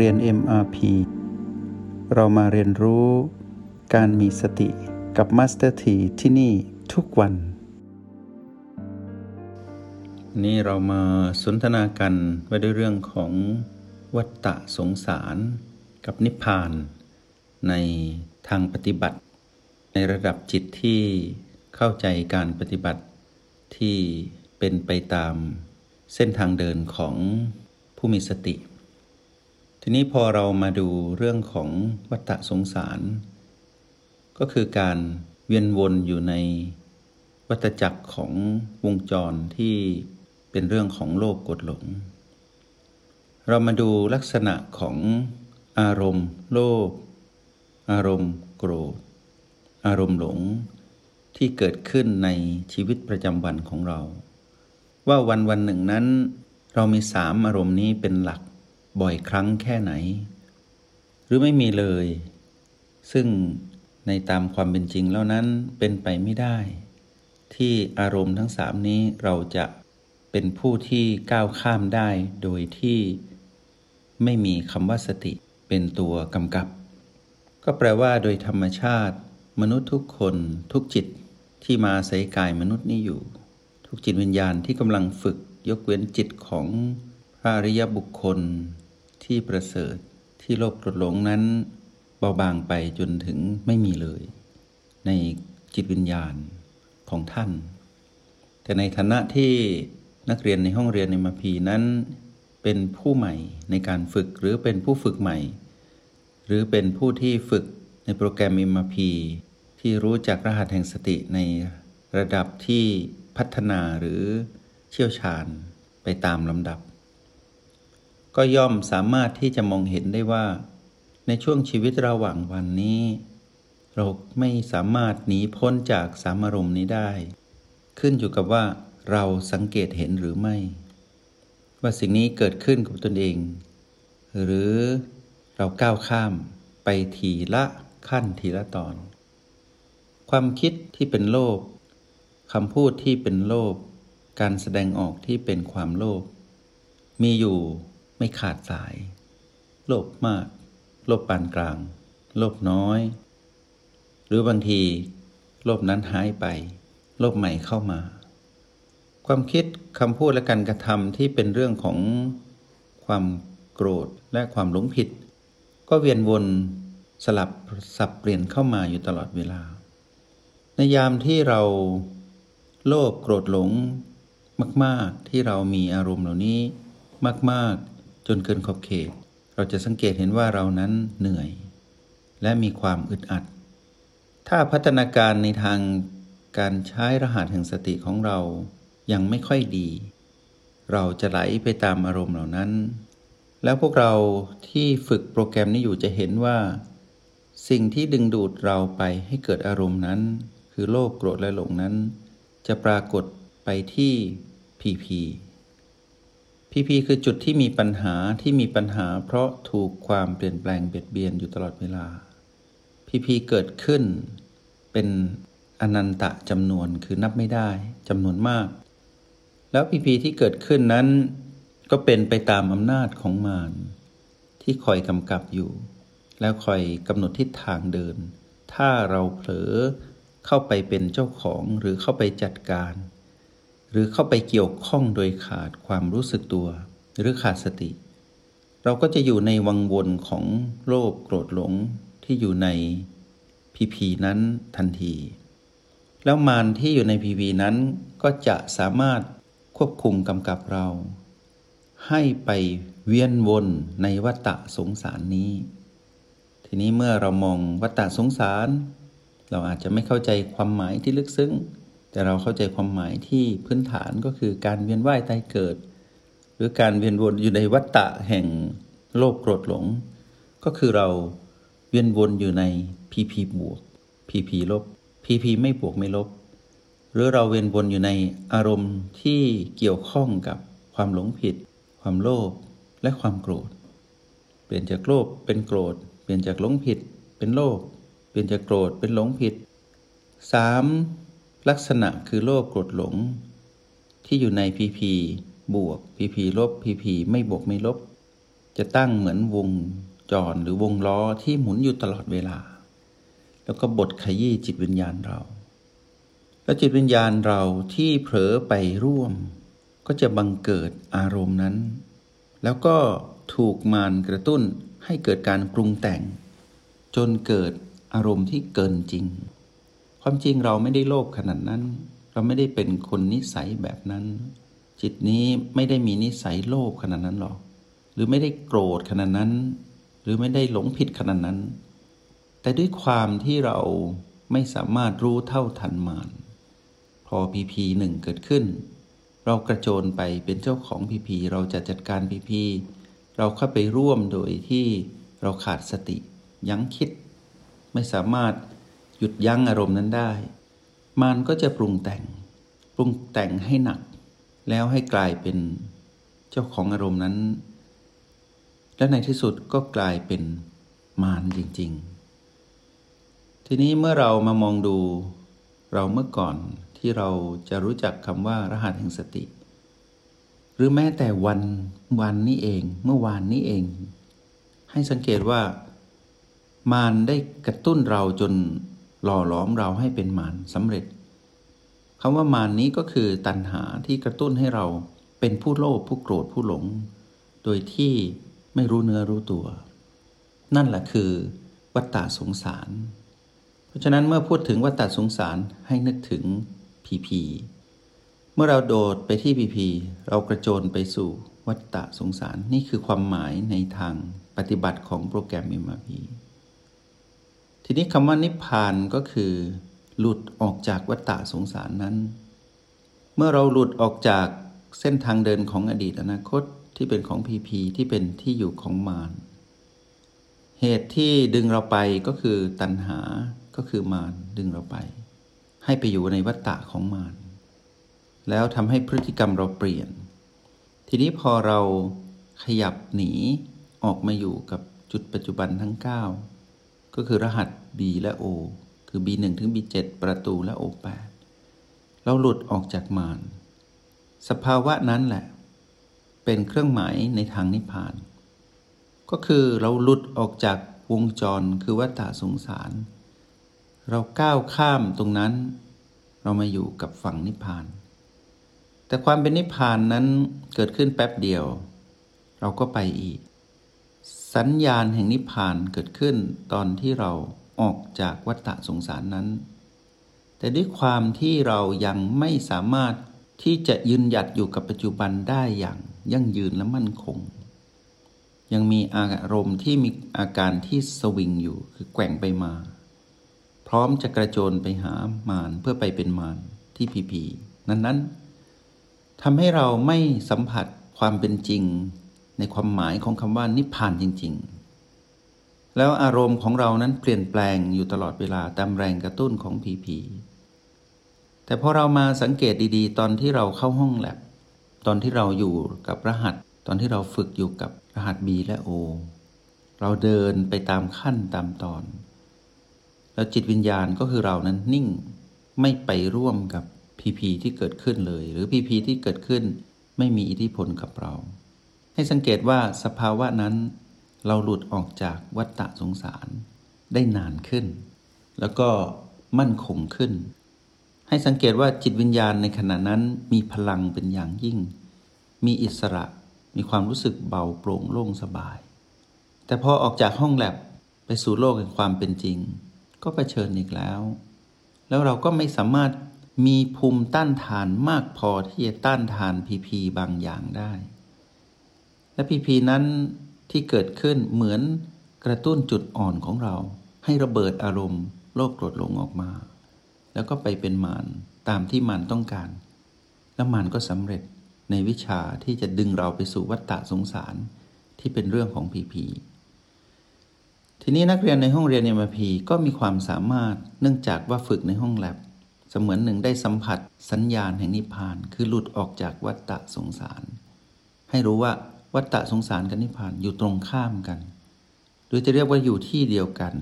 เรียน MRP เรามาเรียนรู้การมีสติกับ Master T ที่ที่นี่ทุกวัน นี่เรามาสนทนากันไว้ด้วยเรื่องของวัฏฏะสงสารกับนิพพานในทางปฏิบัติ ในระดับจิตที่เข้าใจการปฏิบัติที่เป็นไปตามเส้นทางเดินของผู้มีสติ ทีนี้พอเรามาดูเรื่องของวัฏสงสาร ก็คือการเวียนวนอยู่ในวัฏจักรของวงจรที่เป็นเรื่องของโลภกดหลง เรามาดูลักษณะของอารมณ์ โลภอารมณ์ โกรธ อารมณ์หลงที่เกิดขึ้นในชีวิตประจำวันของเรา ว่าวันวันหนึ่งนั้น เรามีสามอารมณ์นี้เป็นหลัก บ่อยครั้งแค่ไหน หรือไม่มีเลย ซึ่งในตามความเป็นจริงแล้วนั้นเป็นไปไม่ได้ ที่อารมณ์ทั้งสามนี้เราจะเป็นผู้ที่ก้าวข้ามได้โดยที่ไม่มีคำว่าสติเป็นตัวกำกับ ก็แปลว่าโดยธรรมชาติ มนุษย์ทุกคนทุกจิตที่มาใส่กายมนุษย์นี้อยู่ ทุกจิตวิญญาณที่กำลังฝึกยกเว้นจิตของพระอริยบุคคล ที่ประเสริฐที่โลภกดหลงนั้น เบาบางไปจนถึงไม่มีเลย ในจิตวิญญาณของท่าน แต่ในฐานะที่นักเรียนในห้องเรียนในมาพีนั้น เป็นผู้ใหม่ในการฝึกหรือเป็นผู้ฝึกใหม่ หรือเป็นผู้ที่ฝึกในโปรแกรมอิมาพีที่รู้จักรหัสแห่งสติในระดับที่พัฒนาหรือเชี่ยวชาญไปตามลำดับ ก็ย่อมสามารถที่จะมองเห็นได้ว่า ในช่วงชีวิตระหว่างวันนี้ เราไม่สามารถหนีพ้นจากสามอารมณ์นี้ได้ ขึ้นอยู่กับว่าเราสังเกตเห็นหรือไม่ ว่าสิ่งนี้เกิดขึ้นกับตนเอง หรือเราก้าวข้ามไปทีละขั้นทีละตอน ความคิดที่เป็นโลภคำพูดที่เป็นโลภการแสดงออกที่เป็นความโลภมีอยู่ ไม่ขาดสาย โลภมาก โลภปานกลาง โลภน้อย หรือบางที โลภนั้นหายไป โลภใหม่เข้ามา ความคิดคำพูดและการกระทำที่เป็นเรื่องของความโกรธและความหลงผิด ก็เวียนวนสลับสับเปลี่ยนเข้ามาอยู่ตลอดเวลา ในยามที่เราโลภโกรธหลงมาก ๆ ที่เรามีอารมณ์เหล่านี้มาก ๆ จนเกินขอบเขต เราจะสังเกตเห็นว่าเรานั้นเหนื่อย และมีความอึดอัด ถ้าพัฒนาการในทางการใช้รหัสแห่งสติของเรายังไม่ค่อยดี เราจะไหลไปตามอารมณ์เหล่านั้น แล้วพวกเราที่ฝึกโปรแกรมนี้อยู่จะเห็นว่า สิ่งที่ดึงดูดเราไปให้เกิดอารมณ์นั้น คือโลภโกรธและหลงนั้น จะปรากฏไปที่พี พีพีคือจุดที่มีปัญหาที่มีปัญหา เพราะถูกความเปลี่ยนแปลงเบียดเบียนอยู่ตลอดเวลาพีพีเกิดขึ้น เป็นอนันตะจำนวนคือนับไม่ได้จำนวนมาก แล้วพีพีที่เกิดขึ้นนั้น ก็เป็นไปตามอำนาจของมารที่คอยกำกับอยู่ แล้วคอยกำหนดทิศทางเดิน ถ้าเราเผลอเข้าไปเป็นเจ้าของหรือเข้าไปจัดการ หรือเข้าไปเกี่ยวข้องโดยขาดความรู้สึกตัว หรือขาดสติ เราก็จะอยู่ในวังวนของโลภโกรธหลงที่อยู่ในพีพีนั้นทันที แล้วมารที่อยู่ในพีพีนั้นก็จะสามารถควบคุมกำกับเรา ให้ไปเวียนวนในวัฏฏะสงสารนี้ ทีนี้เมื่อเรามองวัฏฏะสงสาร เราอาจจะไม่เข้าใจความหมายที่ลึกซึ้ง แต่เราเข้าใจความหมายที่พื้นฐานก็คือการเวียนว่ายตายเกิด หรือการเวียนวนอยู่ในวัฏฏะแห่งโลภโกรธหลง ก็คือเราเวียนวนอยู่ในพีพีบวกพีพีลบพีพีไม่บวกไม่ลบ หรือเราเวียนวนอยู่ในอารมณ์ที่เกี่ยวข้องกับความหลงผิด ความโลภและความโกรธ เปลี่ยนจากโลภเป็นโกรธ เปลี่ยนจากหลงผิด เป็นโลภเปลี่ยนจากโกรธเป็นหลงผิด 3. ลักษณะคือโลภโกรธหลง ที่อยู่ในพีพีบวกพีพีลบพีพีไม่บวกไม่ลบ จะตั้งเหมือนวงจรหรือวงล้อที่หมุนอยู่ตลอดเวลา แล้วก็บดขยี้จิตวิญญาณเรา แล้วจิตวิญญาณเราที่เผลอไปร่วม ก็จะบังเกิดอารมณ์นั้น แล้วก็ถูกมารกระตุ้นให้เกิดการปรุงแต่ง จนเกิดอารมณ์ที่เกินจริง ความจริงเราไม่ได้โลภขนาดนั้น เราไม่ได้เป็นคนนิสัยแบบนั้น จิตนี้ไม่ได้มีนิสัยโลภขนาดนั้นหรอก หรือไม่ได้โกรธขนาดนั้น หรือไม่ได้หลงผิดขนาดนั้น แต่ด้วยความที่เราไม่สามารถรู้เท่าทันมารพอพีพีหนึ่งเกิดขึ้น เรากระโจนไปเป็นเจ้าของพีพีเราจะจัดการพีพีเราเข้าไปร่วมโดยที่เราขาดสติยั้งคิด ไม่สามารถ หยุดยั้งอารมณ์นั้นได้ มันก็จะปรุงแต่ง ปรุงแต่งให้หนัก แล้วให้กลายเป็นเจ้าของอารมณ์นั้น และในที่สุดก็กลายเป็นมารจริง ๆ ทีนี้เมื่อเรามามองดูเราเมื่อก่อนที่เราจะรู้จักคำว่ารหัสแห่งสติ หรือแม้แต่วันวันนี้เอง เมื่อวานนี้เอง ให้สังเกตว่ามารได้กระตุ้นเราจน หล่อหลอมเราให้เป็นมารสำเร็จคำว่ามารนี้ก็คือตัณหาที่กระตุ้นให้เราเป็นผู้โลภผู้โกรธผู้หลง โดยที่ไม่รู้เนื้อรู้ตัว นั่นแหละคือวัฏฏะสงสาร เพราะฉะนั้นเมื่อพูดถึงวัฏฏะสงสารให้นึกถึงผีผีเมื่อเราโดดไปที่พีพีเรากระโจนไปสู่วัฏฏะสงสารนี่คือความหมายในทางปฏิบัติของโปรแกรม MRP ทีนี้คำว่านิพพานก็คือ หลุดออกจากวัฏฏะสงสารนั้น เมื่อเราหลุดออกจากเส้นทางเดินของอดีตอนาคตที่เป็นของพีพีที่เป็นที่อยู่ของมารเหตุที่ดึงเราไปก็คือตัณหาก็คือมารดึงเราไป ให้ไปอยู่ในวัฏฏะของมารแล้วทำให้พฤติกรรมเราเปลี่ยน ทีนี้พอเราขยับหนีออกมาอยู่กับจุดปัจจุบันทั้ง 9 ก็คือรหัส B และ O คือ B1 ถึง B7 ประตูและ O8 เราหลุดออกจากมารสภาวะนั้นแหละ เป็นเครื่องหมายในทางนิพพาน ก็คือเราหลุดออกจากวงจรคือวัฏฏะสงสาร เราก้าวข้ามตรงนั้น เรามาอยู่กับฝั่งนิพพาน แต่ความเป็นนิพพานนั้นเกิดขึ้นแป๊บเดียว เราก็ไปอีก สัญญาณแห่งนิพพานเกิดขึ้นตอนที่เราออกจากวัฏฏะสงสารนั้น แต่ด้วยความที่เรายังไม่สามารถที่จะยืนหยัดอยู่กับปัจจุบันได้อย่างยั่งยืนและมั่นคง ยังมีอารมณ์ที่มีอาการที่สวิงอยู่คือแกว่งไปมา พร้อมจะกระโจนไปหามารเพื่อไปเป็นมารที่พีพีนั้นนั้นทำให้เราไม่สัมผัสความเป็นจริง ในความหมายของคำว่านิพพานจริง ๆ แล้วอารมณ์ของเรานั้นเปลี่ยนแปลงอยู่ตลอดเวลาตามแรงกระตุ้นของผีผีแต่พอเรามาสังเกตดีๆ ตอนที่เราเข้าห้องแลบตอนที่เราอยู่กับรหัส ตอนที่เราฝึกอยู่กับรหัส B และ O เราเดินไปตามขั้นตามตอน แล้วจิตวิญญาณก็คือเรานั้นนิ่งไม่ไปร่วมกับพีพีที่เกิดขึ้นเลย หรือพีพีที่เกิดขึ้นไม่มีอิทธิพลกับเรา ให้สังเกตว่าสภาวะนั้นเราหลุดออกจากวัฏฏะสงสารได้นานขึ้น แล้วก็มั่นคงขึ้น ให้สังเกตว่าจิตวิญญาณในขณะนั้นมีพลังเป็นอย่างยิ่ง มีอิสระมีความรู้สึกเบาโปร่งโล่งสบาย แต่พอออกจากห้องแลบไปสู่โลกแห่งความเป็นจริง ก็เผชิญอีกแล้ว แล้วเราก็ไม่สามารถมีภูมิต้านทานมากพอที่จะต้านทานพีพีบางอย่างได้ และพีพีนั้นที่เกิดขึ้นเหมือนกระตุ้นจุดอ่อนของเรา ให้ระเบิดอารมณ์ โลภโกรธหลงออกมา แล้วก็ไปเป็นมารตามที่มารต้องการ แล้วมารก็สำเร็จในวิชาที่จะดึงเราไปสู่วัฏฏะสงสารที่เป็นเรื่องของพีพีทีนี้นักเรียนในห้องเรียนเอ็มพีก็มีความสามารถเนื่องจากว่าฝึกในห้องแลบเสมือนหนึ่งได้สัมผัสสัญญาณแห่งนิพพาน คือหลุดออกจากวัฏฏะสงสาร ให้รู้ว่า วัฏฏะสงสารกับนิพพานอยู่ตรงข้ามกัน โดยจะเรียกว่าอยู่ที่เดียวกัน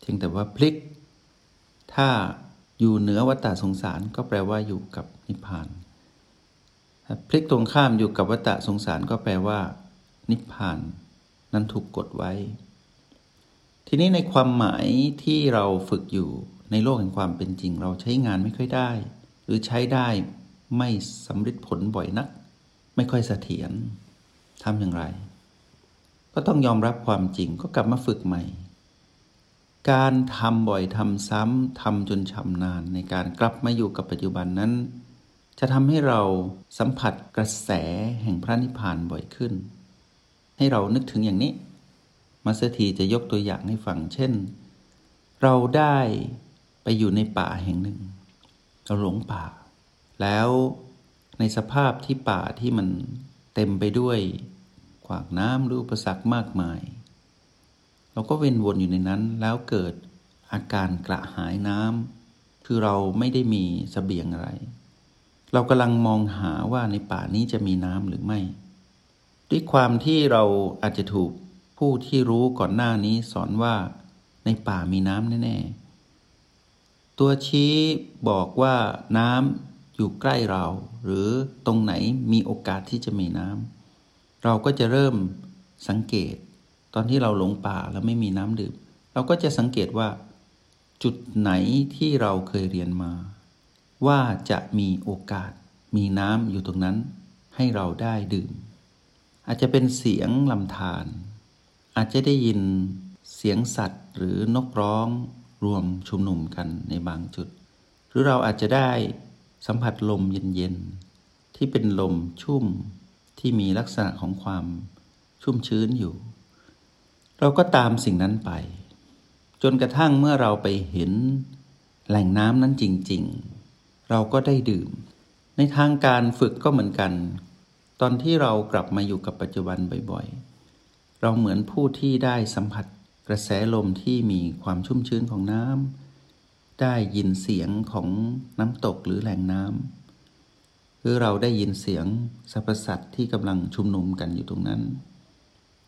เพียงแต่ว่าพลิก ถ้าอยู่เหนือวัฏฏะสงสารก็แปลว่าอยู่กับนิพพานพลิกตรงข้ามอยู่กับวัฏฏะสงสารก็แปลว่า นิพพาน นั้นถูกกดไว้ ทีนี้ในความหมายที่เราฝึกอยู่ในโลกแห่งความเป็นจริง เราใช้งานไม่ค่อยได้ หรือใช้ได้ไม่สำเร็จผลบ่อยนัก ไม่ค่อยเสถียร ทำอย่างไร ก็ต้องยอมรับความจริงก็กลับมาฝึกใหม่ การทำบ่อยทำซ้ำทำจนชำนาญในการกลับมาอยู่กับปัจจุบันนั้น จะทำให้เราสัมผัสกระแสแห่งพระนิพพานบ่อยขึ้น ให้เรานึกถึงอย่างนี้มาสเตอร์ทีจะยกตัวอย่างให้ฟังเช่น เราได้ไปอยู่ในป่าแห่งหนึ่ง เราหลงป่า แล้วในสภาพที่ป่าที่มันเต็มไปด้วย ขวากหนามหรืออุปสรรคมากมาย เราก็เวียนวนอยู่ในนั้นแล้วเกิดอาการกระหายน้ำำคือเราไม่ได้มีสเสบียงอะไร เรากำลังมองหาว่าในป่านี้จะมีน้ำหรือไม่ ด้วยความที่เราอาจจะถูกผู้ที่รู้ก่อนหน้านี้สอนว่าในป่ามีน้ำแน่ ๆ ตัวชี้บอกว่าน้ำอยู่ใกล้เรา หรือตรงไหนมีโอกาสที่จะมีน้ำ เราก็จะเริ่มสังเกต ตอนที่เราหลงป่าแล้วไม่มีน้ำดื่ม เราก็จะสังเกตว่า จุดไหนที่เราเคยเรียนมา ว่าจะมีโอกาส มีน้ำอยู่ตรงนั้น ให้เราได้ดื่ม อาจจะเป็นเสียงลำธาร อาจจะได้ยินเสียงสัตว์หรือนกร้องรวมชุมนุมกันในบางจุด หรือเราอาจจะได้สัมผัสลมเย็นๆที่เป็นลมชุ่ม ที่มีลักษณะของความชุ่มชื้นอยู่ เราก็ตามสิ่งนั้นไป จนกระทั่งเมื่อเราไปเห็นแหล่งน้ำนั้นจริง ๆ เราก็ได้ดื่ม ในทางการฝึกก็เหมือนกัน ตอนที่เรากลับมาอยู่กับปัจจุบันบ่อยๆ เราเหมือนผู้ที่ได้สัมผัสกระแสลมที่มีความชุ่มชื้นของน้ำได้ยินเสียงของน้ำตกหรือแหล่งน้ำ หรือเราได้ยินเสียงสรรพสัตว์ที่กำลังชุมนุมกันอยู่ตรงนั้น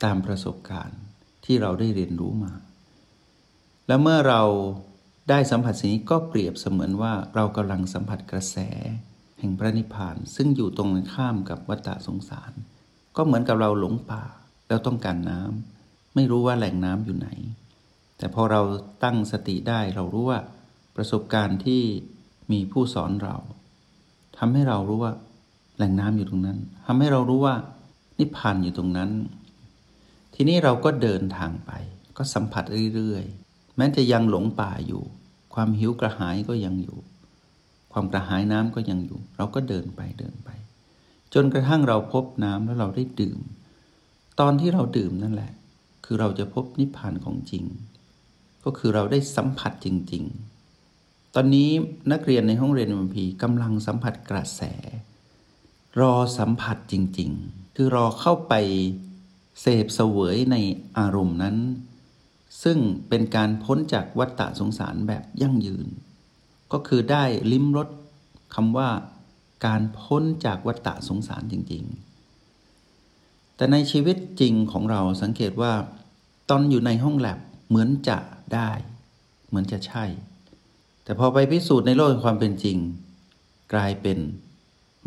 ตามประสบการณ์ที่เราได้เรียนรู้มา แล้วเมื่อเราได้สัมผัสสิ่งนี้ก็เปรียบเสมือนว่าเรากำลังสัมผัสกระแส แห่งพระนิพพาน ซึ่งอยู่ตรงข้ามกับวัฏสงสาร ก็เหมือนกับเราหลงป่าแล้วต้องการน้ำไม่รู้ว่าแหล่งน้ำอยู่ไหน แต่พอเราตั้งสติได้เรารู้ว่าประสบการณ์ที่มีผู้สอนเรา ทำให้เรารู้ว่าแหล่งน้ำอยู่ตรงนั้นทำให้เรารู้ว่านิพพานอยู่ตรงนั้น ทีนี้เราก็เดินทางไป ก็สัมผัสเรื่อยๆ แม้จะยังหลงป่าอยู่ ความหิวกระหายก็ยังอยู่ ความกระหายน้ำก็ยังอยู่ เราก็เดินไปเดินไป จนกระทั่งเราพบน้ำแล้วเราได้ดื่ม ตอนที่เราดื่มนั่นแหละ คือเราจะพบนิพพานของจริง ก็คือเราได้สัมผัสจริง ๆ ตอนนี้นักเรียนในห้องเรียนมัพีกำลังสัมผัสกระแส รอสัมผัสจริง ๆ คือรอเข้าไปเสพเสวยในอารมณ์นั้น ซึ่งเป็นการพ้นจากวัฏฏะสงสารแบบยั่งยืน ก็คือได้ลิ้มรสคำว่าการพ้นจากวัฏฏะสงสารจริง ๆ แต่ในชีวิตจริงของเราสังเกตว่า ตอนอยู่ในห้องแลบเหมือนจะได้ เหมือนจะใช่ แต่พอไปพิสูจน์ในโลกความเป็นจริง กลายเป็น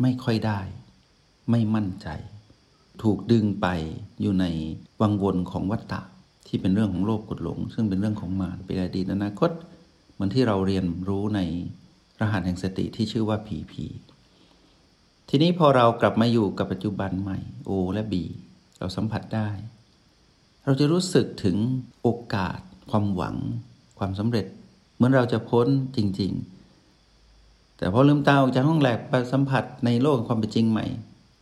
ไม่ค่อยได้ ไม่มั่นใจ ถูกดึงไปอยู่ในวังวนของวัฏฏะที่เป็นเรื่องของโลกกดหลง ซึ่งเป็นเรื่องของมารเป็นอดีตอนาคตเหมือนที่เราเรียนรู้ในรหัสแห่งสติที่ชื่อว่าผีผีทีนี้พอเรากลับมาอยู่กับปัจจุบันใหม่โอและบี เราสัมผัสได้ เราจะรู้สึกถึงโอกาส ความหวัง ความสำเร็จ เหมือนเราจะพ้นจริง ๆ แต่พอลืมตาออกจากห้องแลบไปสัมผัสในโลกความเป็นจริงใหม่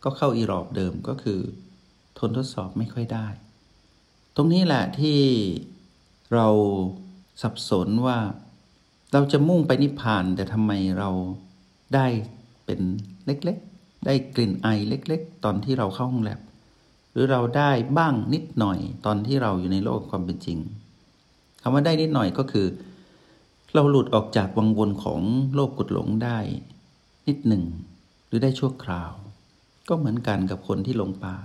ก็เข้าอีรอบเดิมก็คือ ทนทดสอบไม่ค่อยได้ ตรงนี้แหละที่เราสับสนว่าเราจะมุ่งไปนิพพาน แต่ทำไมเราได้เป็นเล็กๆ ได้กลิ่นไอเล็ก ๆ ตอนที่เราเข้าห้องแลบ หรือเราได้บ้างนิดหน่อยตอนที่เราอยู่ในโลกความเป็นจริงคำว่าได้นิดหน่อยก็คือ เราหลุดออกจากวังวนของโลกกดหลงได้ นิดหนึ่ง หรือได้ชั่วคราว ก็เหมือนกันกับคนที่ลงป่า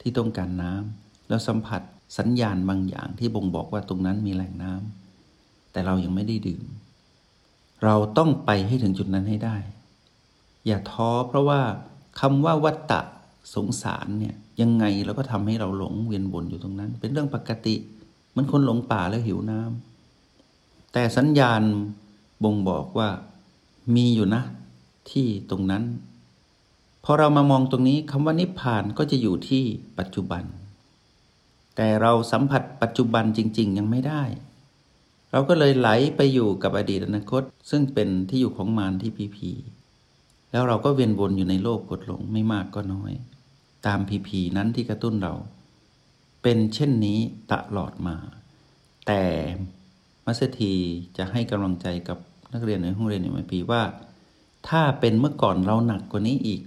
ที่ต้องการน้ำแล้วสัมผัสสัญญาณบางอย่างที่บ่งบอกว่าตรงนั้นมีแหล่งน้ำแต่เรายังไม่ได้ดื่ม เราต้องไปให้ถึงจุดนั้นให้ได้ อย่าท้อเพราะว่าคำว่าวัตตะสงสารเนี่ยยังไงเราก็ทำให้เราหลงเวียนวนอยู่ตรงนั้น เป็นเรื่องปกติเหมือนคนหลงป่าแล้วหิวน้ำ แต่สัญญาณบ่งบอกว่ามีอยู่นะ ที่ตรงนั้นพอเรามามองตรงนี้คำว่านิพพานก็จะอยู่ที่ปัจจุบัน แต่เราสัมผัสปัจจุบันจริง ๆ ยังไม่ได้ เราก็เลยไหลไปอยู่กับอดีตอนาคต ซึ่งเป็นที่อยู่ของมารที่พีพีแล้วเราก็เวียนวนอยู่ในโลกกดหลงไม่มากก็น้อย ตามพีพีนั้นที่กระตุ้นเรา เป็นเช่นนี้ตลอดมา แต่ มัสถีจะให้กำลังใจกับนักเรียนในห้องเรียนในปีว่า ถ้าเป็นเมื่อก่อนเราหนักกว่านี้อีก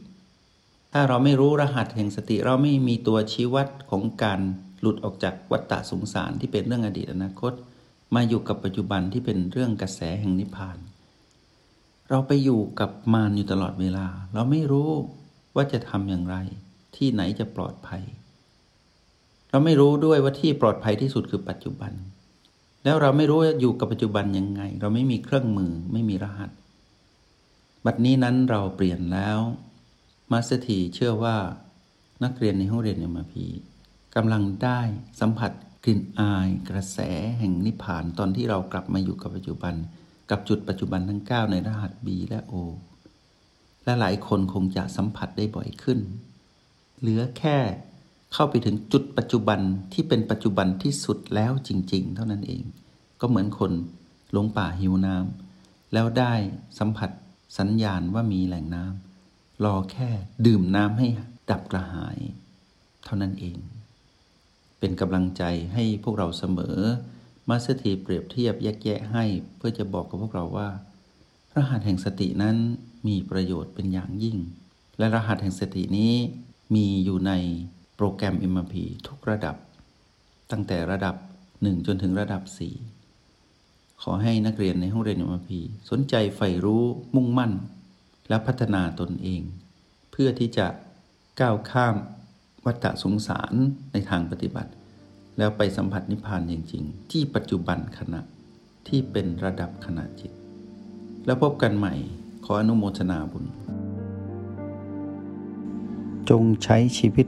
ถ้าเราไม่รู้รหัสแห่งสติเราไม่มีตัวชี้วัดของการหลุดออกจากวัฏฏะสงสารที่เป็นเรื่องอดีตอนาคต มาอยู่กับปัจจุบันที่เป็นเรื่องกระแสแห่งนิพพาน เราไปอยู่กับมารอยู่ตลอดเวลา เราไม่รู้ว่าจะทำอย่างไร ที่ไหนจะปลอดภัย เราไม่รู้ด้วยว่าที่ปลอดภัยที่สุดคือปัจจุบัน แล้วเราไม่รู้อยู่กับปัจจุบันยังไง เราไม่มีเครื่องมือไม่มีรหัส บัดนี้นั้นเราเปลี่ยนแล้วมาสถีเชื่อว่า นักเรียนในห้องเรียนเอ็มพีกำลังได้สัมผัสกลิ่นอายกระแสแห่งนิพพานตอนที่เรากลับมาอยู่กับปัจจุบัน กับจุดปัจจุบันทั้ง 9 ในรหัส B และ O และหลายคนคงจะสัมผัสได้บ่อยขึ้น เหลือแค่ เข้าไปถึงจุดปัจจุบันที่เป็นปัจจุบันที่สุดแล้วจริง ๆ เท่านั้นเอง ก็เหมือนคนหลงป่าหิวน้ำแล้วได้สัมผัสสัญญาณว่ามีแหล่งน้ำรอแค่ดื่มน้ำให้ดับกระหาย เท่านั้นเอง เป็นกำลังใจให้พวกเราเสมอมาสถีเปรียบเทียบแยกแยะให้เพื่อจะบอกกับพวกเราว่า รหัสแห่งสตินั้นมีประโยชน์เป็นอย่างยิ่ง และรหัสแห่งสตินี้มีอยู่ใน โปรแกรม MRP ทุกระดับ ตั้งแต่ระดับ 1 จนถึงระดับ 4 ขอให้นักเรียนในห้องเรียน MRP สนใจใฝ่รู้มุ่งมั่น และพัฒนาตนเอง เพื่อที่จะก้าวข้ามวัฏสงสารในทางปฏิบัติ แล้วไปสัมผัสนิพพานจริง ๆ ที่ปัจจุบันขณะที่เป็นระดับขณะจิต แล้วพบกันใหม่ขออนุโมทนาบุญ จงใช้ชีวิต